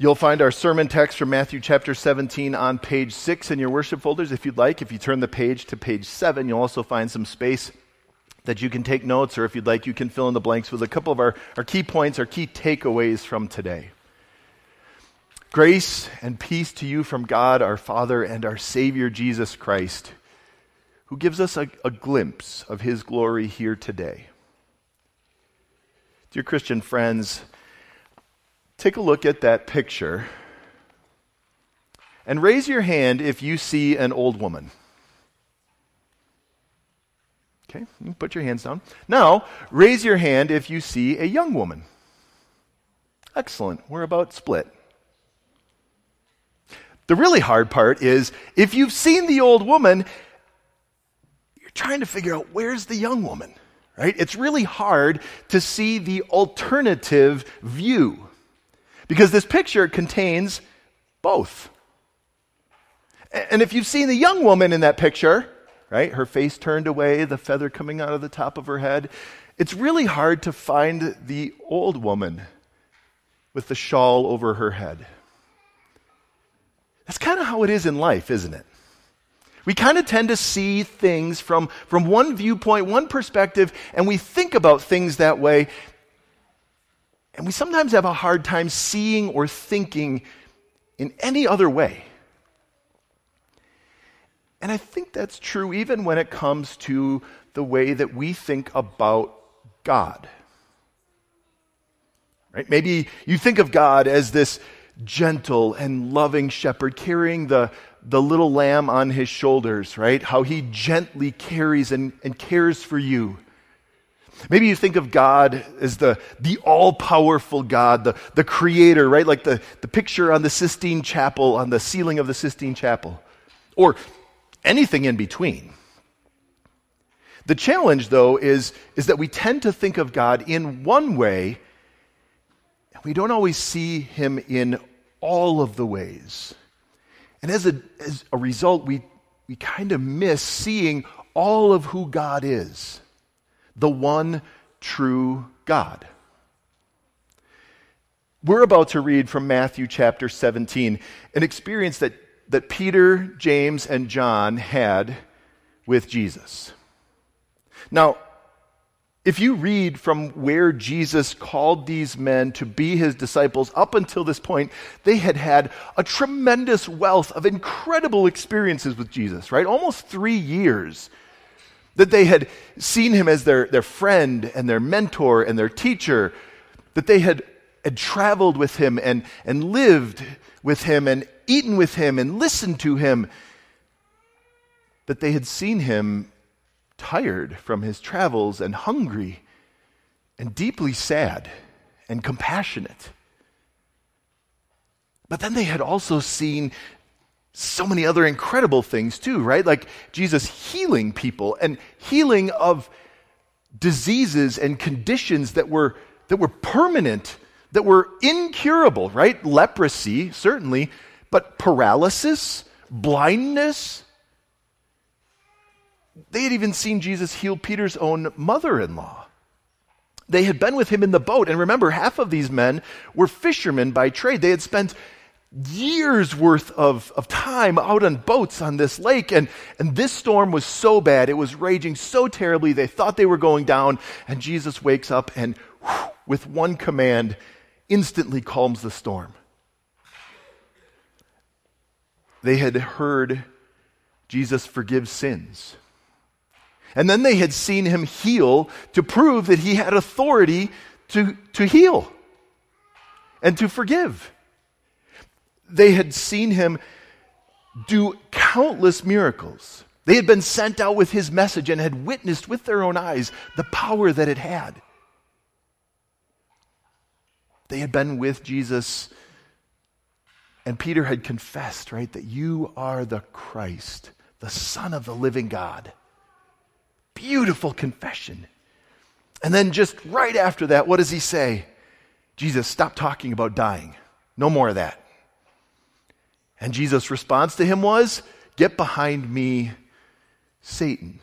You'll find our sermon text from Matthew chapter 17 on page 6 in your worship folders if you'd like. If you turn the page to page 7, you'll also find some space that you can take notes, or if you'd like, you can fill in the blanks with a couple of our, our key points, our key takeaways from today. Grace and peace to you from God, our Father, and our Savior, Jesus Christ, who gives us a, a glimpse of his glory here today. Dear Christian friends, Take a look at that picture and raise your hand if you see an old woman. Okay, put your hands down. Now, raise your hand if you see a young woman. Excellent. We're about split. The really hard part is if you've seen the old woman, you're trying to figure out where's the young woman, right? It's really hard to see the alternative view. Because this picture contains both. And if you've seen the young woman in that picture, right, her face turned away, the feather coming out of the top of her head, it's really hard to find the old woman with the shawl over her head. That's kind of how it is in life, isn't it? We kind of tend to see things from, from one viewpoint, one perspective, and we think about things that way. And we sometimes have a hard time seeing or thinking in any other way. And I think that's true even when it comes to the way that we think about God. Right? Maybe you think of God as this gentle and loving shepherd carrying the, the little lamb on his shoulders, right? How he gently carries and, and cares for you. Maybe you think of God as the, the all powerful God, the, the creator, right? Like the, the picture on the Sistine Chapel, on the ceiling of the Sistine Chapel, or anything in between. The challenge, though, is, is that we tend to think of God in one way, and we don't always see him in all of the ways. And as a, as a result, we, we kind of miss seeing all of who God is the one true God. We're about to read from Matthew chapter 17, an experience that, that Peter, James, and John had with Jesus. Now, if you read from where Jesus called these men to be his disciples up until this point, they had had a tremendous wealth of incredible experiences with Jesus, right? Almost three years that they had seen him as their, their friend and their mentor and their teacher, that they had, had traveled with him and, and lived with him and eaten with him and listened to him, that they had seen him tired from his travels and hungry and deeply sad and compassionate. But then they had also seen so many other incredible things too, right? Like Jesus healing people and healing of diseases and conditions that were that were permanent, that were incurable, right? Leprosy, certainly, but paralysis, blindness. They had even seen Jesus heal Peter's own mother in law. They had been with him in the boat. And remember, half of these men were fishermen by trade. They had spent years worth of, of time out on boats on this lake. And, and this storm was so bad, it was raging so terribly, they thought they were going down. And Jesus wakes up and, whew, with one command, instantly calms the storm. They had heard Jesus forgive sins. And then they had seen him heal to prove that he had authority to, to heal and to forgive. They had seen him do countless miracles. They had been sent out with his message and had witnessed with their own eyes the power that it had. They had been with Jesus, and Peter had confessed, right, that you are the Christ, the Son of the living God. Beautiful confession. And then, just right after that, what does he say? Jesus, stop talking about dying. No more of that. And Jesus' response to him was, Get behind me, Satan.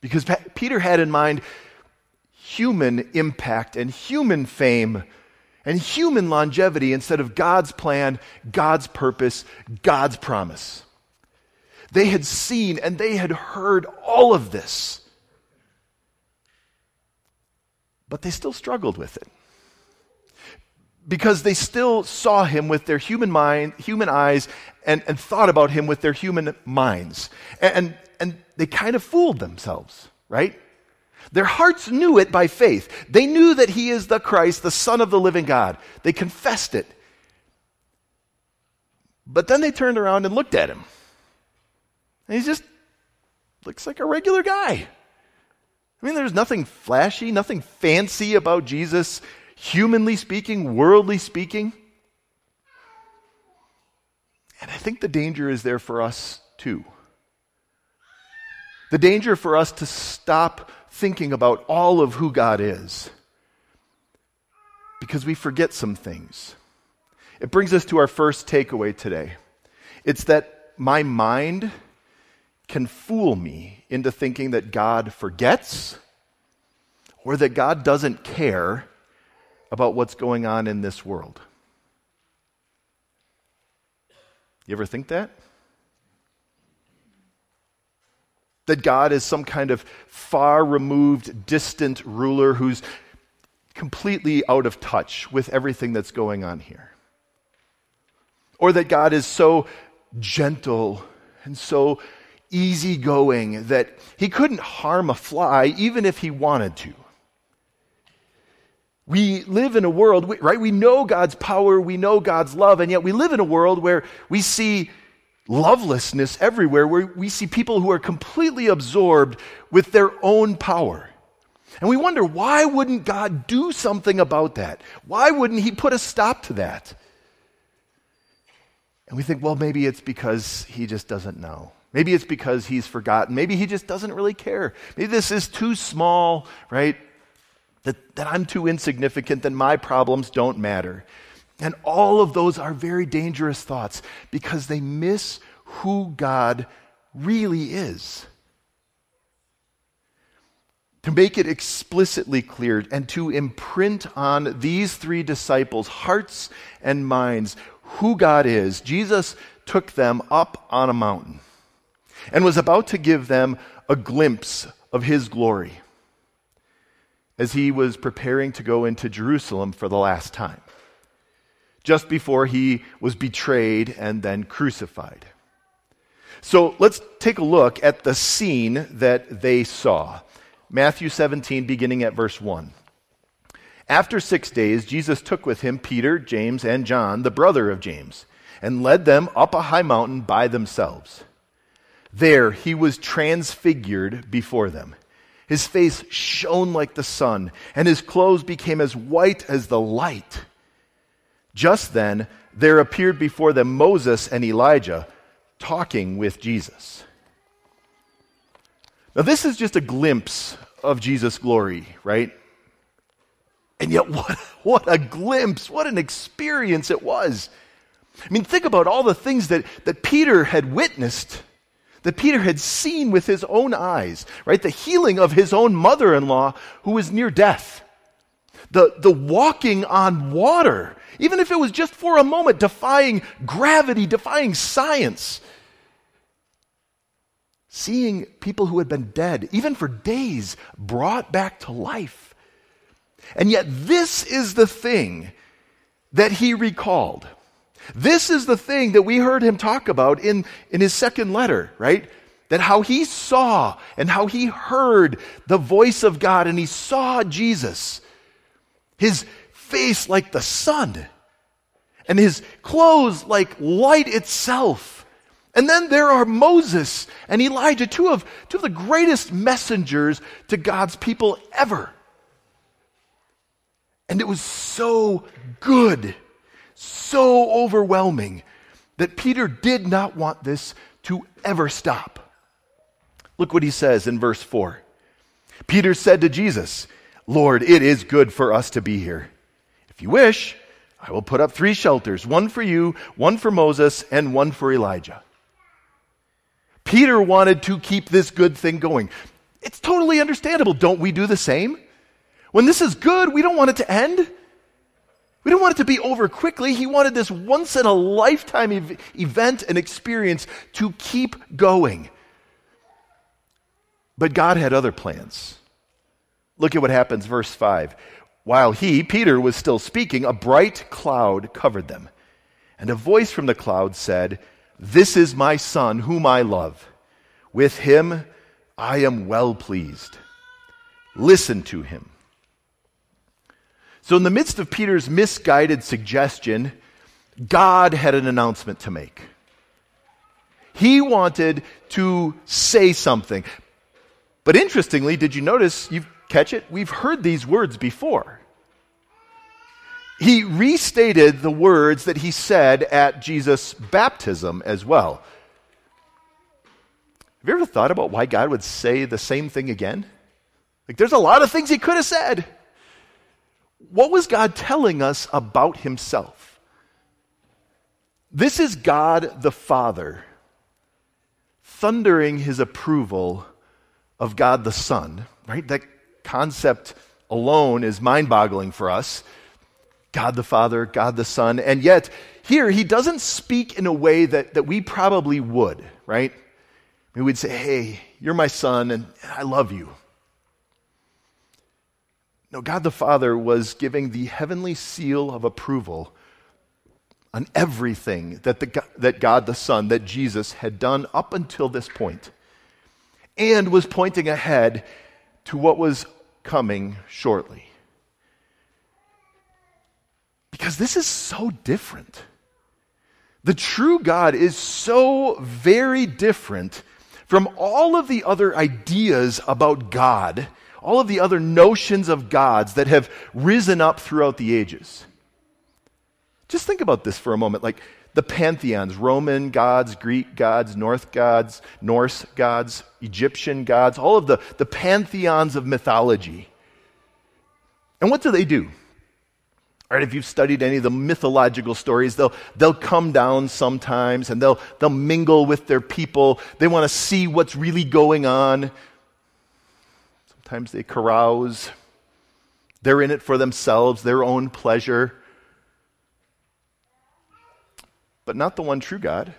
Because Peter had in mind human impact and human fame. and human longevity instead of God's plan, God's purpose, God's promise. They had seen and they had heard all of this. But they still struggled with it. Because they still saw him with their human mind, human eyes, and, and thought about him with their human minds. And, and, they kind of fooled themselves, right? Their hearts knew it by faith. They knew that he is the Christ, the Son of the living God. They confessed it. But then they turned around and looked at him. And he just looks like a regular guy. I mean, there's nothing flashy, nothing fancy about Jesus, humanly speaking, worldly speaking. And I think the danger is there for us too. The danger for us to stop thinking about all of who God is because we forget some things. It brings us to our first takeaway today. It's that my mind can fool me into thinking that God forgets or that God doesn't care about what's going on in this world. You ever think that? That God is some kind of far removed, distant ruler who's completely out of touch with everything that's going on here. Or that God is so gentle and so easygoing that he couldn't harm a fly even if he wanted to. We live in a world, right? We know God's power, we know God's love, and yet we live in a world where we see lovelessness everywhere, where we see people who are completely absorbed with their own power. And we wonder, why wouldn't God do something about that? Why wouldn't He put a stop to that? And we think, well, maybe it's because He just doesn't know. Maybe it's because he's forgotten. Maybe he just doesn't really care. Maybe this is too small, right? That, that I'm too insignificant, that my problems don't matter. And all of those are very dangerous thoughts because they miss who God really is. To make it explicitly clear and to imprint on these three disciples' hearts and minds who God is, Jesus took them up on a mountain and was about to give them a glimpse of his glory as he was preparing to go into Jerusalem for the last time, just before he was betrayed and then crucified. So let's take a look at the scene that they saw. Matthew 17, beginning at verse 1. After six days, Jesus took with him Peter, James, and John, the brother of James, and led them up a high mountain by themselves. There he was transfigured before them. His face shone like the sun, and his clothes became as white as the light. Just then, there appeared before them Moses and Elijah talking with Jesus. Now, this is just a glimpse of Jesus' glory, right? And yet, what, what a glimpse, what an experience it was. I mean, think about all the things that, that Peter had witnessed that Peter had seen with his own eyes, right? The healing of his own mother in law who was near death. The, the walking on water, even if it was just for a moment, defying gravity, defying science. Seeing people who had been dead, even for days, brought back to life. And yet, this is the thing that he recalled. This is the thing that we heard him talk about in, in his second letter, right? That how he saw and how he heard the voice of God and he saw Jesus. His face like the sun and his clothes like light itself. And then there are Moses and Elijah, two of, two of the greatest messengers to God's people ever. And it was so good so overwhelming that Peter did not want this to ever stop. Look what he says in verse 4. Peter said to Jesus, Lord, it is good for us to be here. If you wish, I will put up three shelters one for you, one for Moses, and one for Elijah. Peter wanted to keep this good thing going. It's totally understandable. Don't we do the same? When this is good, we don't want it to end. We didn't want it to be over quickly. He wanted this once in a lifetime ev- event and experience to keep going. But God had other plans. Look at what happens, verse 5. While he, Peter, was still speaking, a bright cloud covered them. And a voice from the cloud said, This is my son, whom I love. With him I am well pleased. Listen to him. So, in the midst of Peter's misguided suggestion, God had an announcement to make. He wanted to say something. But interestingly, did you notice, you catch it? We've heard these words before. He restated the words that he said at Jesus' baptism as well. Have you ever thought about why God would say the same thing again? Like, there's a lot of things he could have said. What was God telling us about himself? This is God the Father thundering his approval of God the Son, right? That concept alone is mind boggling for us. God the Father, God the Son. And yet, here, he doesn't speak in a way that, that we probably would, right? We would say, Hey, you're my son, and I love you. No, God the Father was giving the heavenly seal of approval on everything that, the, that God the Son, that Jesus had done up until this point and was pointing ahead to what was coming shortly. Because this is so different. The true God is so very different from all of the other ideas about God, all of the other notions of gods that have risen up throughout the ages. Just think about this for a moment. Like, the pantheons Roman gods, Greek gods, North gods, Norse gods, Egyptian gods, all of the, the pantheons of mythology. And what do they do? All right, if you've studied any of the mythological stories, they'll, they'll come down sometimes and they'll, they'll mingle with their people. They want to see what's really going on. Sometimes they carouse. They're in it for themselves, their own pleasure but not the one true God.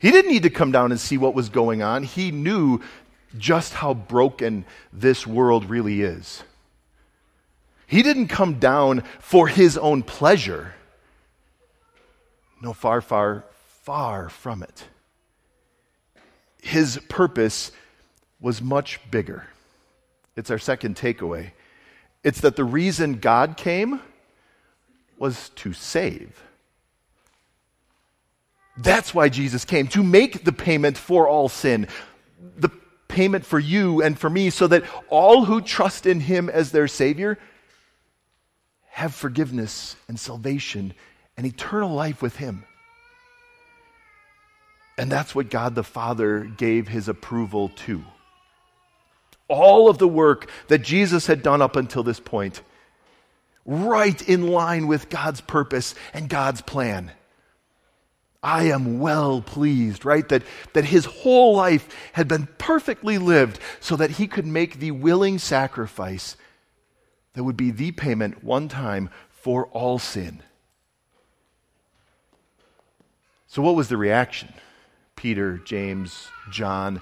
He didn't need to come down and see what was going on. He knew just how broken this world really is. He didn't come down for his own pleasure. No, far, far, far from it. His purpose was much bigger. It's our second takeaway. It's that the reason God came was to save. That's why Jesus came, to make the payment for all sin, the payment for you and for me, so that all who trust in him as their Savior have forgiveness and salvation and eternal life with him. And that's what God the Father gave his approval to. All of the work that Jesus had done up until this point, right in line with God's purpose and God's plan. I am well pleased, right? That, that his whole life had been perfectly lived so that he could make the willing sacrifice that would be the payment one time for all sin. So, what was the reaction? Peter, James, John,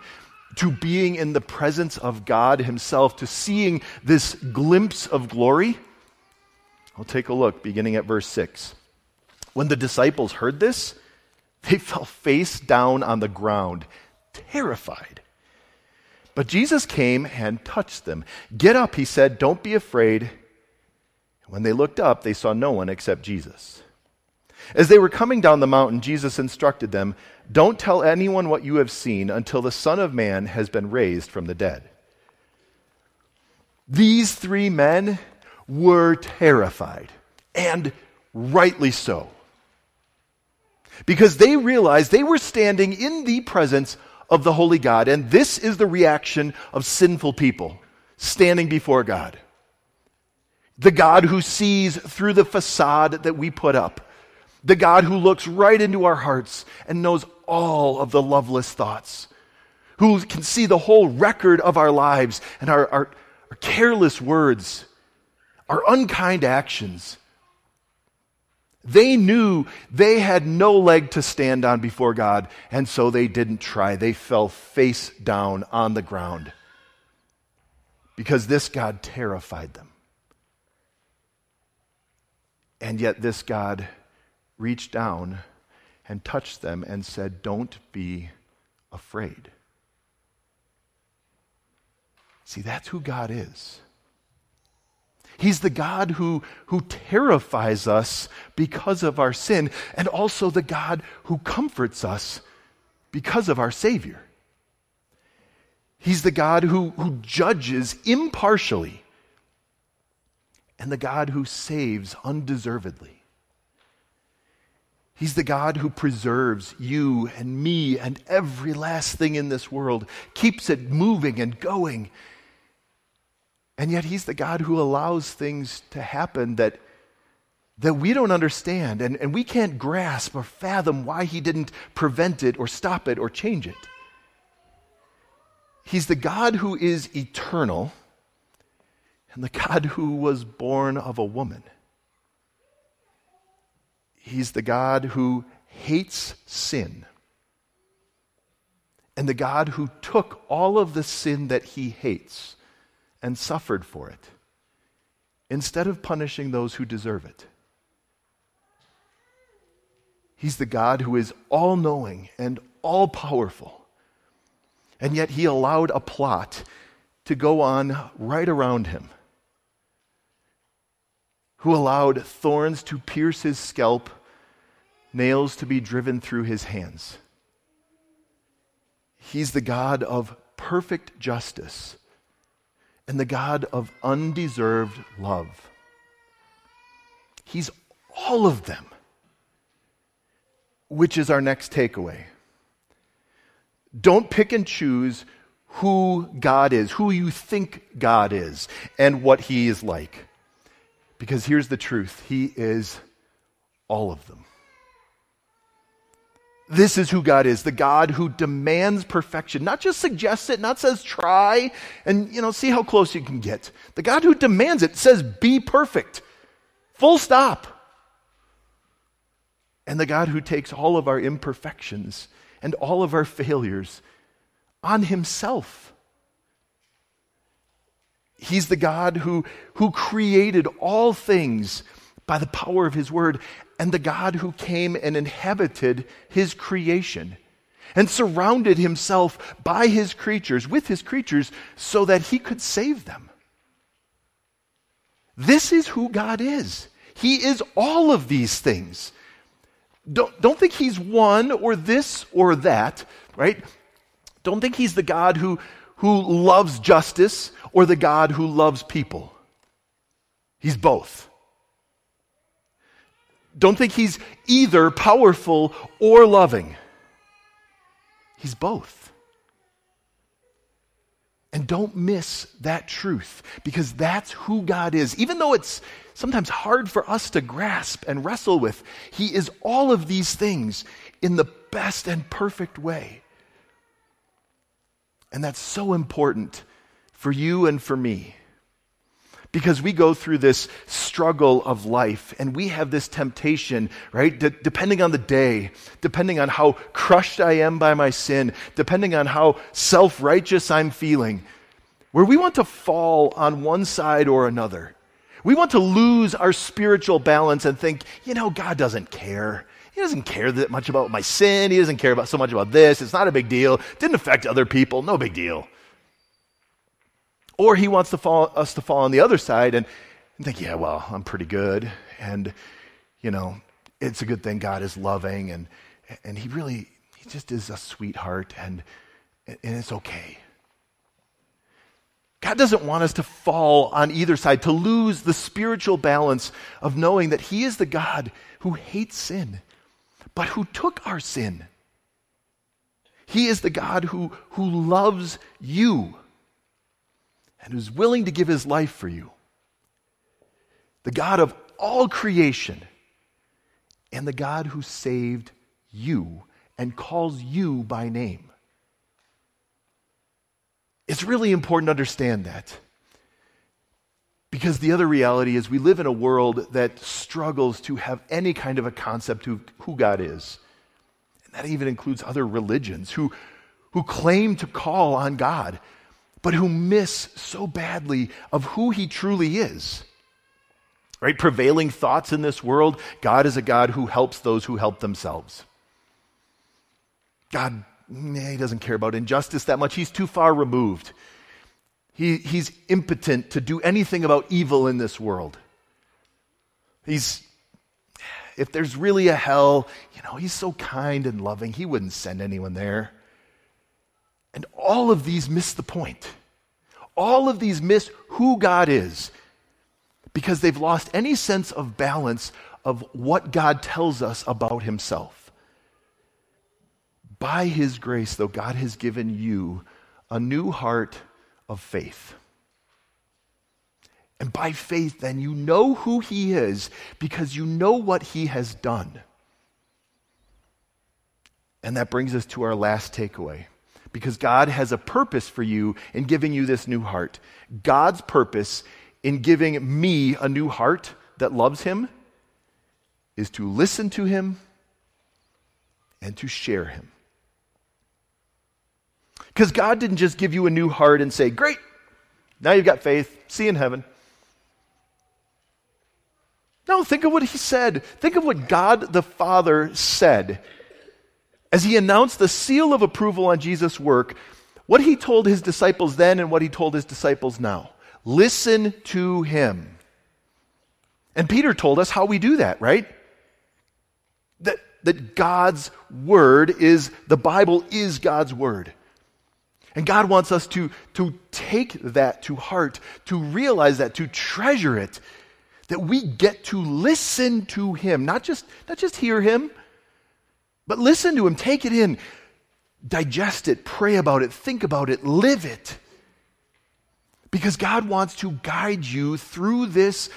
to being in the presence of God Himself, to seeing this glimpse of glory? I'll take a look beginning at verse 6. When the disciples heard this, they fell face down on the ground, terrified. But Jesus came and touched them. Get up, he said, don't be afraid. When they looked up, they saw no one except Jesus. As they were coming down the mountain, Jesus instructed them Don't tell anyone what you have seen until the Son of Man has been raised from the dead. These three men were terrified, and rightly so because they realized they were standing in the presence of the holy God. And this is the reaction of sinful people standing before God. The God who sees through the facade that we put up. The God who looks right into our hearts and knows all of the loveless thoughts. Who can see the whole record of our lives and our, our, our careless words, our unkind actions, They knew they had no leg to stand on before God, and so they didn't try. They fell face down on the ground because this God terrified them. And yet, this God reached down and touched them and said, Don't be afraid. See, that's who God is. He's the God who, who terrifies us because of our sin, and also the God who comforts us because of our Savior. He's the God who, who judges impartially, and the God who saves undeservedly. He's the God who preserves you and me and every last thing in this world, keeps it moving and going and yet, He's the God who allows things to happen that, that we don't understand, and, and we can't grasp or fathom why He didn't prevent it or stop it or change it. He's the God who is eternal and the God who was born of a woman. He's the God who hates sin and the God who took all of the sin that he hates and suffered for it instead of punishing those who deserve it. He's the God who is all knowing and all powerful. And yet he allowed a plot to go on right around him, who allowed thorns to pierce his scalp, nails to be driven through his hands. He's the God of perfect justice and the God of undeserved love. He's all of them, which is our next takeaway. Don't pick and choose who God is, who you think God is, and what He is like. Because here's the truth He is all of them. This is who God is, the God who demands perfection, not just suggests it, not says try and you know see how close you can get. The God who demands it says be perfect. Full stop. And the God who takes all of our imperfections and all of our failures on himself. He's the God who, who created all things by the power of his word and the God who came and inhabited his creation and surrounded himself by his creatures, with his creatures, so that he could save them. This is who God is. He is all of these things. Don't, don't think he's one or this or that, right? Don't think he's the God who, who loves justice or the God who loves people. He's both. Don't think he's either powerful or loving. He's both. And don't miss that truth because that's who God is. Even though it's sometimes hard for us to grasp and wrestle with, He is all of these things in the best and perfect way. And that's so important for you and for me because we go through this struggle of life and we have this temptation, right? De- depending on the day, depending on how crushed I am by my sin, depending on how self righteous I'm feeling, where we want to fall on one side or another. We want to lose our spiritual balance and think, you know, God doesn't care. He doesn't care that much about my sin. He doesn't care about so much about this. It's not a big deal. It didn't affect other people. No big deal. Or he wants to fall, us to fall on the other side and, and think, yeah, well, I'm pretty good. And, you know, it's a good thing God is loving and, and he really, he just is a sweetheart and, and it's okay. God doesn't want us to fall on either side, to lose the spiritual balance of knowing that He is the God who hates sin, but who took our sin. He is the God who, who loves you and who's willing to give his life for you. The God of all creation and the God who saved you and calls you by name. It's really important to understand that. Because the other reality is we live in a world that struggles to have any kind of a concept of who God is. And that even includes other religions who, who claim to call on God, but who miss so badly of who he truly is. Right? Prevailing thoughts in this world God is a God who helps those who help themselves. God, he doesn't care about injustice that much. He's too far removed. He, he's impotent to do anything about evil in this world. He's, if there's really a hell, you know, he's so kind and loving, he wouldn't send anyone there. And all of these miss the point. All of these miss who God is because they've lost any sense of balance of what God tells us about himself. By his grace, though, God has given you a new heart of faith. And by faith, then, you know who he is because you know what he has done. And that brings us to our last takeaway. Because God has a purpose for you in giving you this new heart. God's purpose in giving me a new heart that loves him is to listen to him and to share him. Because God didn't just give you a new heart and say, Great, now you've got faith, see you in heaven. No, think of what he said. Think of what God the Father said as he announced the seal of approval on Jesus' work, what he told his disciples then and what he told his disciples now. Listen to him. And Peter told us how we do that, right? That, that God's word is, the Bible is God's word. And God wants us to, to take that to heart, to realize that, to treasure it, that we get to listen to Him, not just, not just hear Him, but listen to Him, take it in, digest it, pray about it, think about it, live it. Because God wants to guide you through this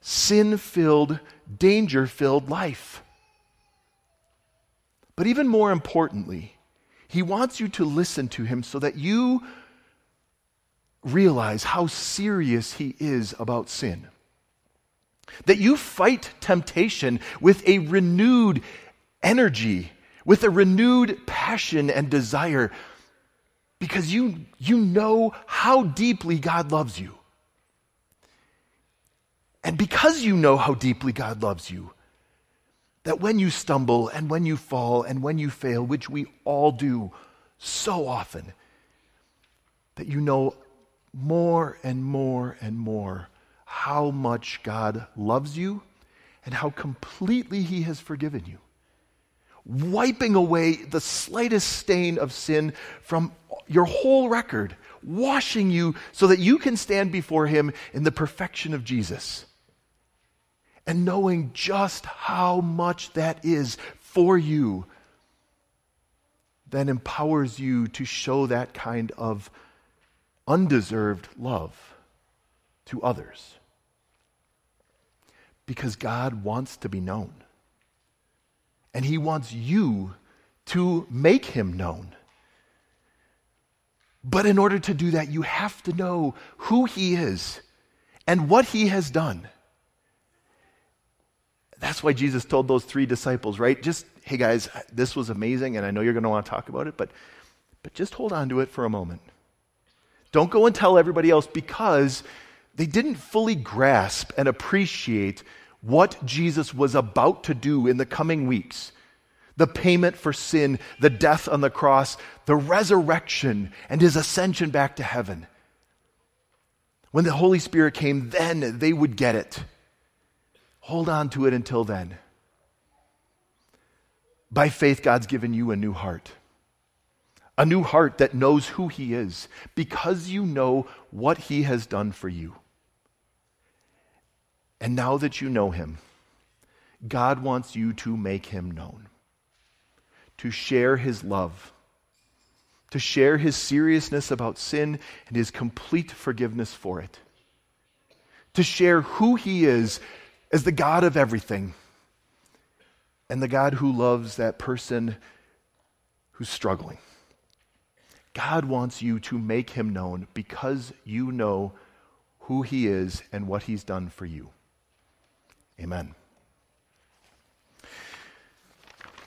sin filled, danger filled life. But even more importantly, he wants you to listen to him so that you realize how serious he is about sin. That you fight temptation with a renewed energy, with a renewed passion and desire, because you, you know how deeply God loves you. And because you know how deeply God loves you, that when you stumble and when you fall and when you fail, which we all do so often, that you know more and more and more how much God loves you and how completely He has forgiven you, wiping away the slightest stain of sin from your whole record, washing you so that you can stand before Him in the perfection of Jesus and knowing just how much that is for you then empowers you to show that kind of undeserved love to others. Because God wants to be known. And He wants you to make Him known. But in order to do that, you have to know who He is and what He has done. That's why Jesus told those three disciples, right? Just, hey guys, this was amazing, and I know you're going to want to talk about it, but, but just hold on to it for a moment. Don't go and tell everybody else because they didn't fully grasp and appreciate what Jesus was about to do in the coming weeks the payment for sin, the death on the cross, the resurrection, and his ascension back to heaven. When the Holy Spirit came, then they would get it. Hold on to it until then. By faith, God's given you a new heart. A new heart that knows who He is because you know what He has done for you. And now that you know Him, God wants you to make Him known, to share His love, to share His seriousness about sin and His complete forgiveness for it, to share who He is as the God of everything and the God who loves that person who's struggling. God wants you to make him known because you know who he is and what he's done for you. Amen.